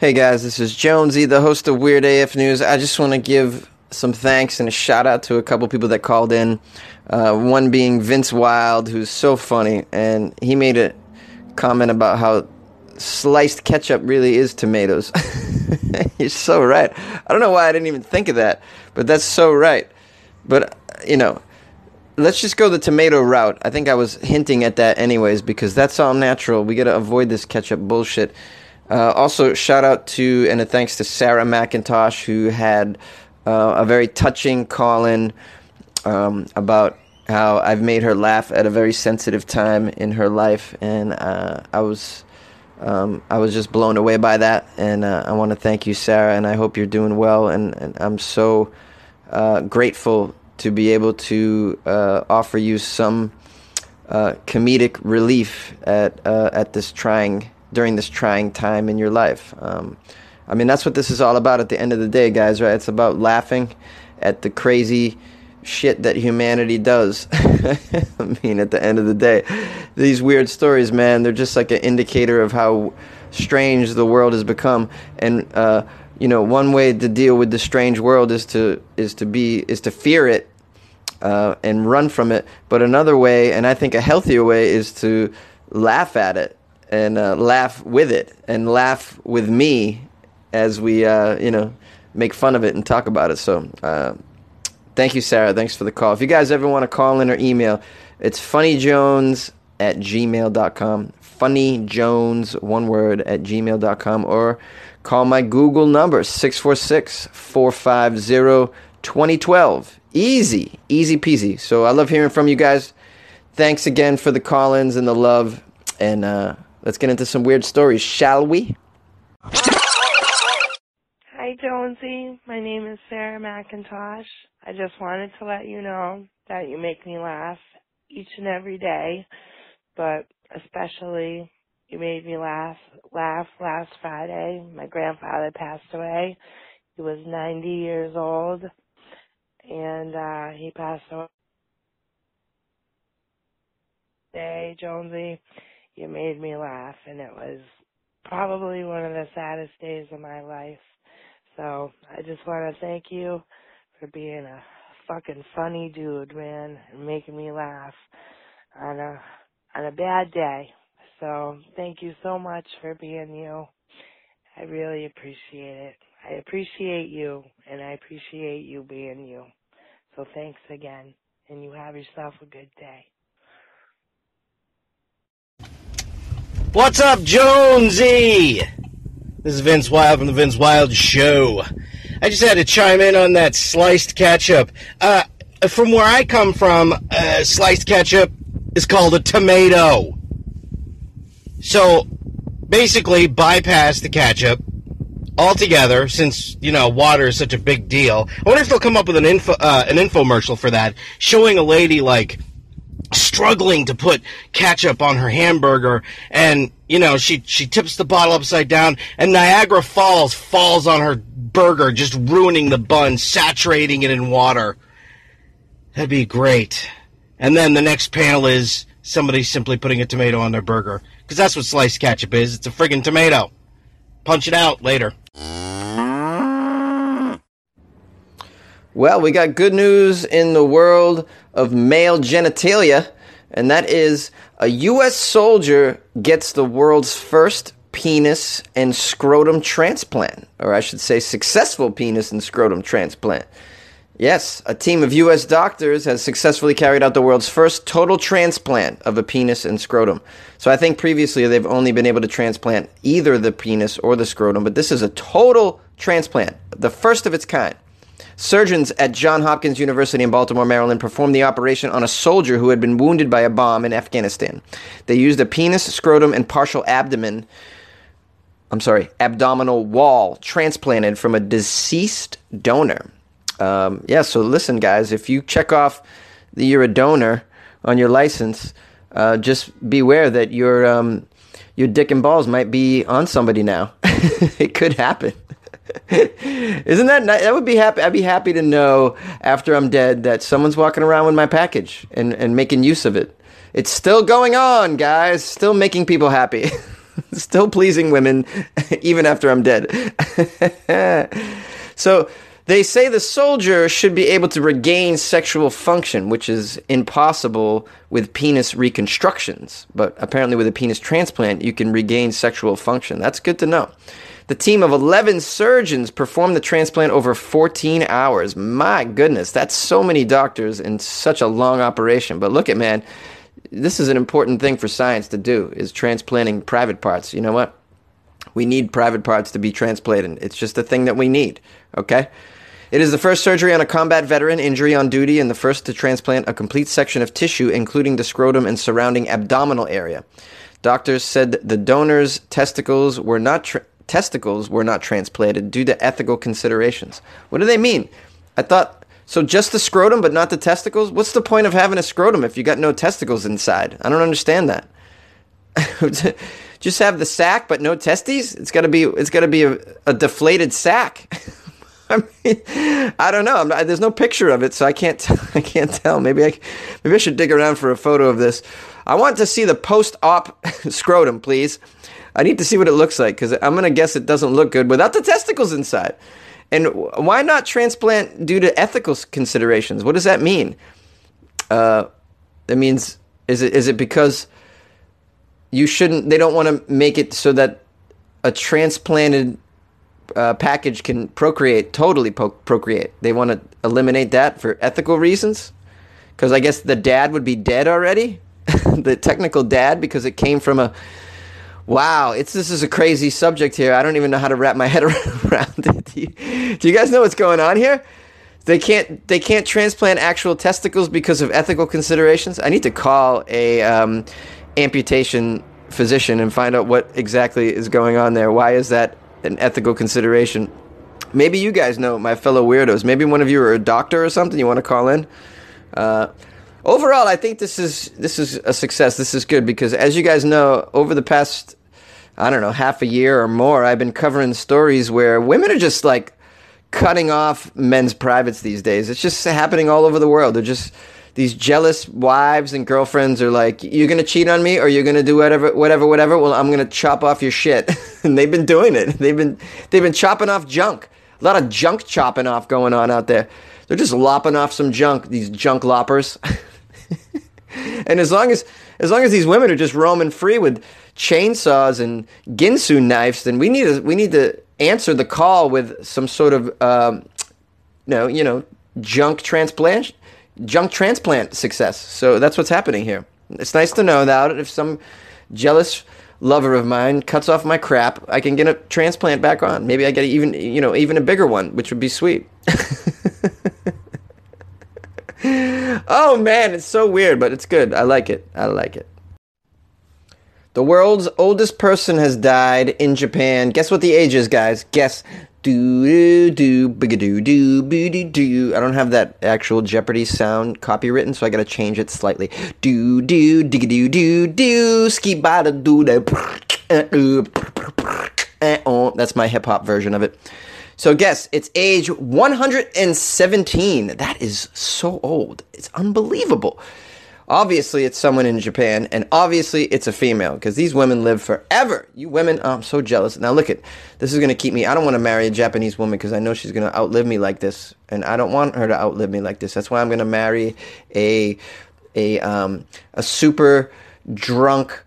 Hey guys, this is Jonesy, the host of Weird AF News. I just want to give some thanks and a shout out to a couple people that called in. Uh, one being Vince Wild, who's so funny, and he made a comment about how sliced ketchup really is tomatoes. You're so right. I don't know why I didn't even think of that, but that's so right. But, you know, let's just go the tomato route. I think I was hinting at that anyways because that's all natural. We got to avoid this ketchup bullshit. Uh, also, shout out to and a thanks to Sarah McIntosh who had uh, a very touching call in um, about how I've made her laugh at a very sensitive time in her life, and uh, I was. Um, I was just blown away by that, and uh, I want to thank you, Sarah, and I hope you're doing well. And, and I'm so uh, grateful to be able to uh, offer you some uh, comedic relief at uh, at this trying during this trying time in your life. Um, I mean, that's what this is all about. At the end of the day, guys, right? It's about laughing at the crazy shit that humanity does. I mean, at the end of the day, these weird stories, man, they're just like an indicator of how strange the world has become. And uh, you know, one way to deal with the strange world is to is to be is to fear it uh, and run from it. But another way, and I think a healthier way, is to laugh at it and uh, laugh with it and laugh with me as we, uh, you know, make fun of it and talk about it. So, uh, thank you, Sarah. Thanks for the call. If you guys ever want to call in or email, it's funnyjones at gmail.com. Funnyjones, one word, at gmail.com. Or call my Google number, 646 450 2012. Easy, easy peasy. So I love hearing from you guys. Thanks again for the call ins and the love. And uh, let's get into some weird stories, shall we? Hi, Jonesy. My name is Sarah McIntosh. I just wanted to let you know that you make me laugh each and every day, but especially you made me laugh laugh last Friday. My grandfather passed away. He was 90 years old and uh he passed away day, Jonesy. You made me laugh and it was probably one of the saddest days of my life. So I just want to thank you for being a fucking funny dude, man, and making me laugh on a on a bad day. So thank you so much for being you. I really appreciate it. I appreciate you, and I appreciate you being you. So thanks again, and you have yourself a good day. What's up, Jonesy? This is Vince Wild from the Vince Wild Show. I just had to chime in on that sliced ketchup. Uh, from where I come from, uh, sliced ketchup is called a tomato. So basically, bypass the ketchup altogether since you know water is such a big deal. I wonder if they'll come up with an info uh, an infomercial for that, showing a lady like struggling to put ketchup on her hamburger. And you know she she tips the bottle upside down and Niagara Falls falls on her burger just ruining the bun saturating it in water. That'd be great. And then the next panel is somebody simply putting a tomato on their burger. Because that's what sliced ketchup is. It's a friggin' tomato. Punch it out later Well, we got good news in the world of male genitalia, and that is a U.S. soldier gets the world's first penis and scrotum transplant, or I should say, successful penis and scrotum transplant. Yes, a team of U.S. doctors has successfully carried out the world's first total transplant of a penis and scrotum. So I think previously they've only been able to transplant either the penis or the scrotum, but this is a total transplant, the first of its kind. Surgeons at Johns Hopkins University in Baltimore, Maryland performed the operation on a soldier who had been wounded by a bomb in Afghanistan. They used a penis, scrotum, and partial abdomen, I'm sorry, abdominal wall transplanted from a deceased donor. Um, yeah, so listen, guys, if you check off that you're a donor on your license, uh, just beware that your um, your dick and balls might be on somebody now. it could happen. Isn't that nice? That would be happy. I'd be happy to know after I'm dead that someone's walking around with my package and, and making use of it. It's still going on, guys. Still making people happy. Still pleasing women even after I'm dead. so they say the soldier should be able to regain sexual function, which is impossible with penis reconstructions. But apparently, with a penis transplant, you can regain sexual function. That's good to know. The team of 11 surgeons performed the transplant over 14 hours. My goodness, that's so many doctors in such a long operation. But look at man, this is an important thing for science to do is transplanting private parts. You know what? We need private parts to be transplanted. It's just a thing that we need, okay? It is the first surgery on a combat veteran injury on duty and the first to transplant a complete section of tissue, including the scrotum and surrounding abdominal area. Doctors said the donor's testicles were not tra- testicles were not transplanted due to ethical considerations. What do they mean? I thought so just the scrotum but not the testicles? What's the point of having a scrotum if you got no testicles inside? I don't understand that. just have the sack but no testes? It's got to be it's got to be a, a deflated sack. I mean, I don't know. Not, there's no picture of it, so I can't. I can't tell. Maybe I, maybe I should dig around for a photo of this. I want to see the post-op scrotum, please. I need to see what it looks like because I'm gonna guess it doesn't look good without the testicles inside. And why not transplant due to ethical considerations? What does that mean? Uh, that means is it is it because you shouldn't? They don't want to make it so that a transplanted uh, package can procreate, totally po- procreate. They want to eliminate that for ethical reasons. Because I guess the dad would be dead already, the technical dad, because it came from a. Wow, it's this is a crazy subject here. I don't even know how to wrap my head around it. Do you, do you guys know what's going on here? They can't they can't transplant actual testicles because of ethical considerations. I need to call a um, amputation physician and find out what exactly is going on there. Why is that an ethical consideration. Maybe you guys know my fellow weirdos. Maybe one of you are a doctor or something. You want to call in. Uh, overall, I think this is this is a success. This is good because, as you guys know, over the past I don't know half a year or more, I've been covering stories where women are just like cutting off men's privates these days. It's just happening all over the world. They're just these jealous wives and girlfriends are like, "You're gonna cheat on me, or you're gonna do whatever, whatever, whatever." Well, I'm gonna chop off your shit, and they've been doing it. They've been they've been chopping off junk. A lot of junk chopping off going on out there. They're just lopping off some junk. These junk loppers. and as long as as long as these women are just roaming free with chainsaws and ginsu knives, then we need to we need to answer the call with some sort of um, know you know junk transplant junk transplant success. So that's what's happening here. It's nice to know that if some jealous lover of mine cuts off my crap, I can get a transplant back on. Maybe I get even you know even a bigger one, which would be sweet. oh man, it's so weird, but it's good. I like it. I like it. The world's oldest person has died in Japan. Guess what the age is, guys? Guess Do do do bigadoo do boo do do. I don't have that actual Jeopardy sound copywritten, so I gotta change it slightly. Do do digadoo do do ski bada do da. That's my hip hop version of it. So guess it's age 117. That is so old. It's unbelievable. Obviously, it's someone in Japan, and obviously, it's a female because these women live forever. You women, oh, I'm so jealous. Now, look at this is going to keep me. I don't want to marry a Japanese woman because I know she's going to outlive me like this, and I don't want her to outlive me like this. That's why I'm going to marry a a um, a super drunk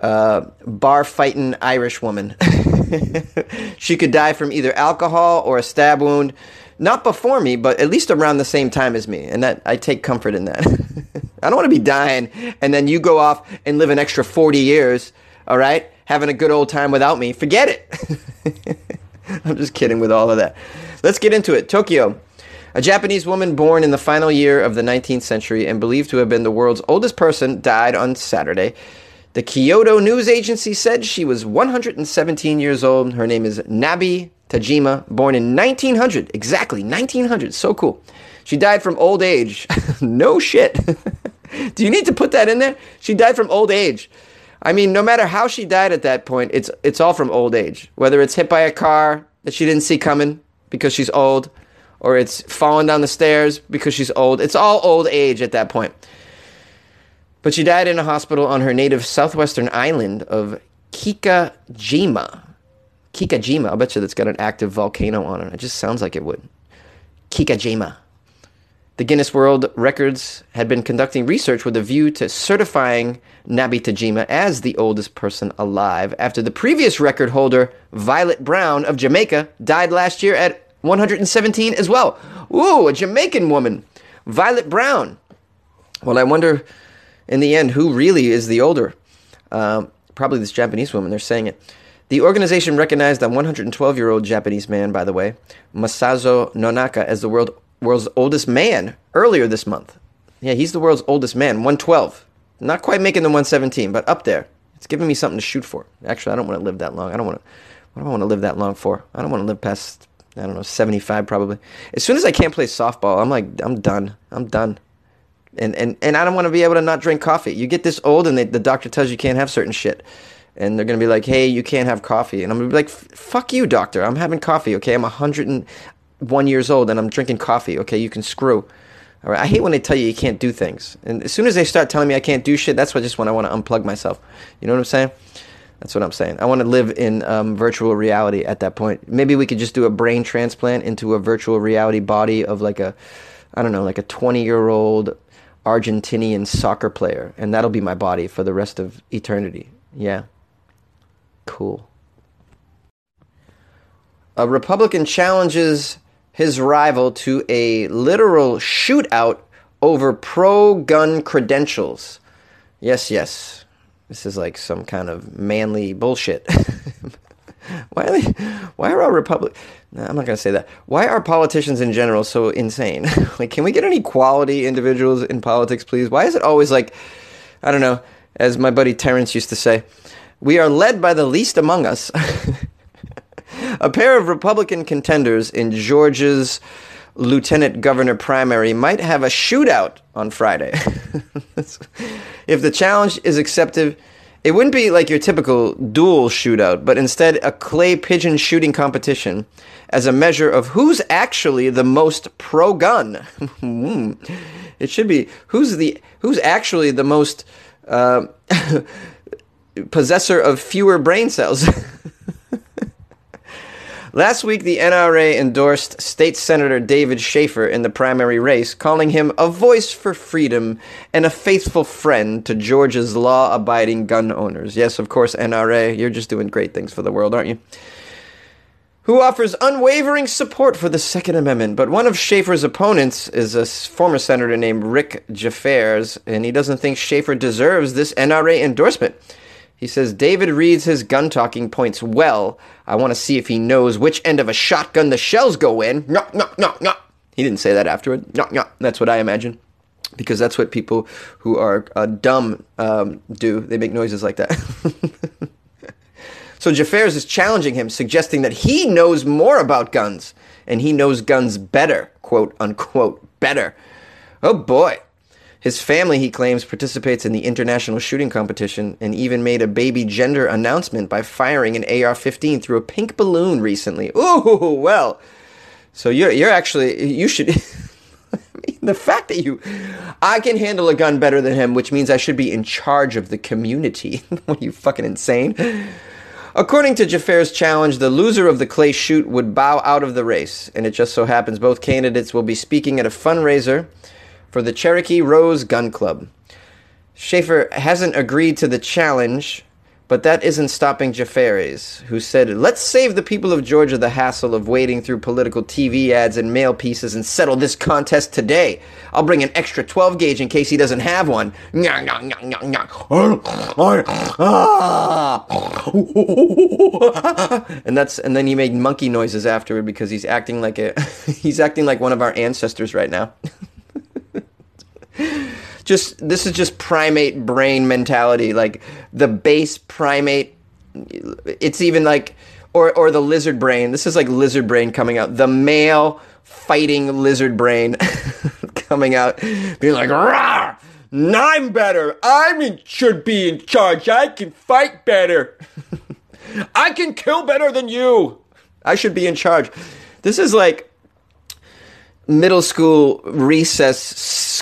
uh, bar fighting Irish woman. she could die from either alcohol or a stab wound not before me, but at least around the same time as me, and that I take comfort in that. I don't want to be dying and then you go off and live an extra 40 years, all right? Having a good old time without me. Forget it. I'm just kidding with all of that. Let's get into it. Tokyo. A Japanese woman born in the final year of the 19th century and believed to have been the world's oldest person died on Saturday. The Kyodo News Agency said she was 117 years old. Her name is Nabi Tajima, born in 1900. Exactly, 1900. So cool. She died from old age. no shit. Do you need to put that in there? She died from old age. I mean, no matter how she died at that point, it's it's all from old age. Whether it's hit by a car that she didn't see coming because she's old, or it's falling down the stairs because she's old. It's all old age at that point. But she died in a hospital on her native southwestern island of Kikajima. Kikajima. I'll bet you that's got an active volcano on it. It just sounds like it would. Kikajima. The Guinness World Records had been conducting research with a view to certifying Nabi Tajima as the oldest person alive after the previous record holder, Violet Brown of Jamaica, died last year at 117 as well. Ooh, a Jamaican woman. Violet Brown. Well, I wonder in the end who really is the older. Um, probably this Japanese woman, they're saying it. The organization recognized a 112 year old Japanese man, by the way, Masazo Nonaka, as the world, world's oldest man earlier this month. Yeah, he's the world's oldest man, 112. Not quite making the 117, but up there. It's giving me something to shoot for. Actually, I don't want to live that long. I don't want to. What do I want to live that long for? I don't want to live past I don't know 75 probably. As soon as I can't play softball, I'm like I'm done. I'm done. And and and I don't want to be able to not drink coffee. You get this old, and they, the doctor tells you can't have certain shit and they're gonna be like, "Hey, you can't have coffee," and I'm gonna be like, "Fuck you, doctor. I'm having coffee. Okay, I'm 101 years old and I'm drinking coffee. Okay, you can screw." All right. I hate when they tell you you can't do things, and as soon as they start telling me I can't do shit, that's what just when I want to unplug myself. You know what I'm saying? That's what I'm saying. I want to live in um, virtual reality at that point. Maybe we could just do a brain transplant into a virtual reality body of like a, I don't know, like a 20 year old Argentinian soccer player, and that'll be my body for the rest of eternity. Yeah. Cool. A Republican challenges his rival to a literal shootout over pro gun credentials. Yes, yes. This is like some kind of manly bullshit. why are they, why are all republic no, I'm not going to say that. Why are politicians in general so insane? like can we get any quality individuals in politics please? Why is it always like I don't know, as my buddy Terrence used to say, we are led by the least among us. a pair of Republican contenders in Georgia's lieutenant governor primary might have a shootout on Friday. if the challenge is accepted, it wouldn't be like your typical duel shootout, but instead a clay pigeon shooting competition as a measure of who's actually the most pro gun. Hmm. it should be who's the who's actually the most uh, possessor of fewer brain cells. Last week, the NRA endorsed State Senator David Shafer in the primary race, calling him a voice for freedom and a faithful friend to Georgia's law abiding gun owners. Yes, of course, NRA, you're just doing great things for the world, aren't you? Who offers unwavering support for the Second Amendment. But one of Shafer's opponents is a former senator named Rick Jeffares, and he doesn't think Shafer deserves this NRA endorsement. He says David reads his gun talking points well. I want to see if he knows which end of a shotgun the shells go in. No, no, no, no. He didn't say that afterward. No, no. That's what I imagine. Because that's what people who are uh, dumb um, do. They make noises like that. so Jeffares is challenging him, suggesting that he knows more about guns and he knows guns better, quote unquote, better. Oh boy. His family, he claims, participates in the international shooting competition and even made a baby gender announcement by firing an AR 15 through a pink balloon recently. Ooh, well. So you're, you're actually, you should. I mean, the fact that you, I can handle a gun better than him, which means I should be in charge of the community. what are you fucking insane? According to Jeffares's challenge, the loser of the clay shoot would bow out of the race, and it just so happens both candidates will be speaking at a fundraiser for the Cherokee Rose Gun Club. Shafer hasn't agreed to the challenge, but that isn't stopping Jeffares, who said, Let's save the people of Georgia the hassle of wading through political TV ads and mail pieces and settle this contest today. I'll bring an extra 12 gauge in case he doesn't have one. and that's and then he made monkey noises afterward because he's acting like a he's acting like one of our ancestors right now. just this is just primate brain mentality like the base primate it's even like or or the lizard brain. This is like lizard brain coming out. The male fighting lizard brain coming out being like Rah! i'm better. I should be in charge. I can fight better. I can kill better than you. I should be in charge. This is like middle school recess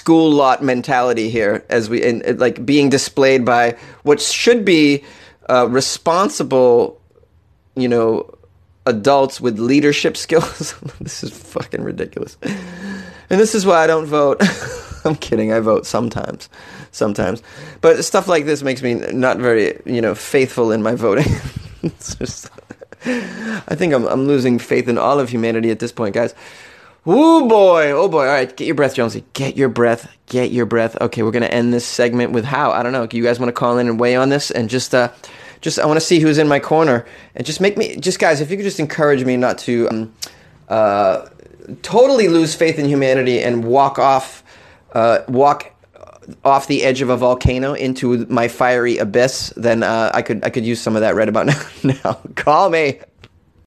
school lot mentality here as we and like being displayed by what should be uh, responsible, you know, adults with leadership skills. this is fucking ridiculous. And this is why I don't vote. I'm kidding. I vote sometimes, sometimes, but stuff like this makes me not very, you know, faithful in my voting. just, I think I'm I'm losing faith in all of humanity at this point, guys. Oh boy, oh boy. All right, get your breath, Jonesy. Get your breath. Get your breath. Okay, we're gonna end this segment with how? I don't know. You guys want to call in and weigh on this and just uh, just I want to see who's in my corner and just make me just guys, if you could just encourage me not to um, uh, totally lose faith in humanity and walk off, uh, walk off the edge of a volcano into my fiery abyss, then uh, I could I could use some of that right about now. now. Call me.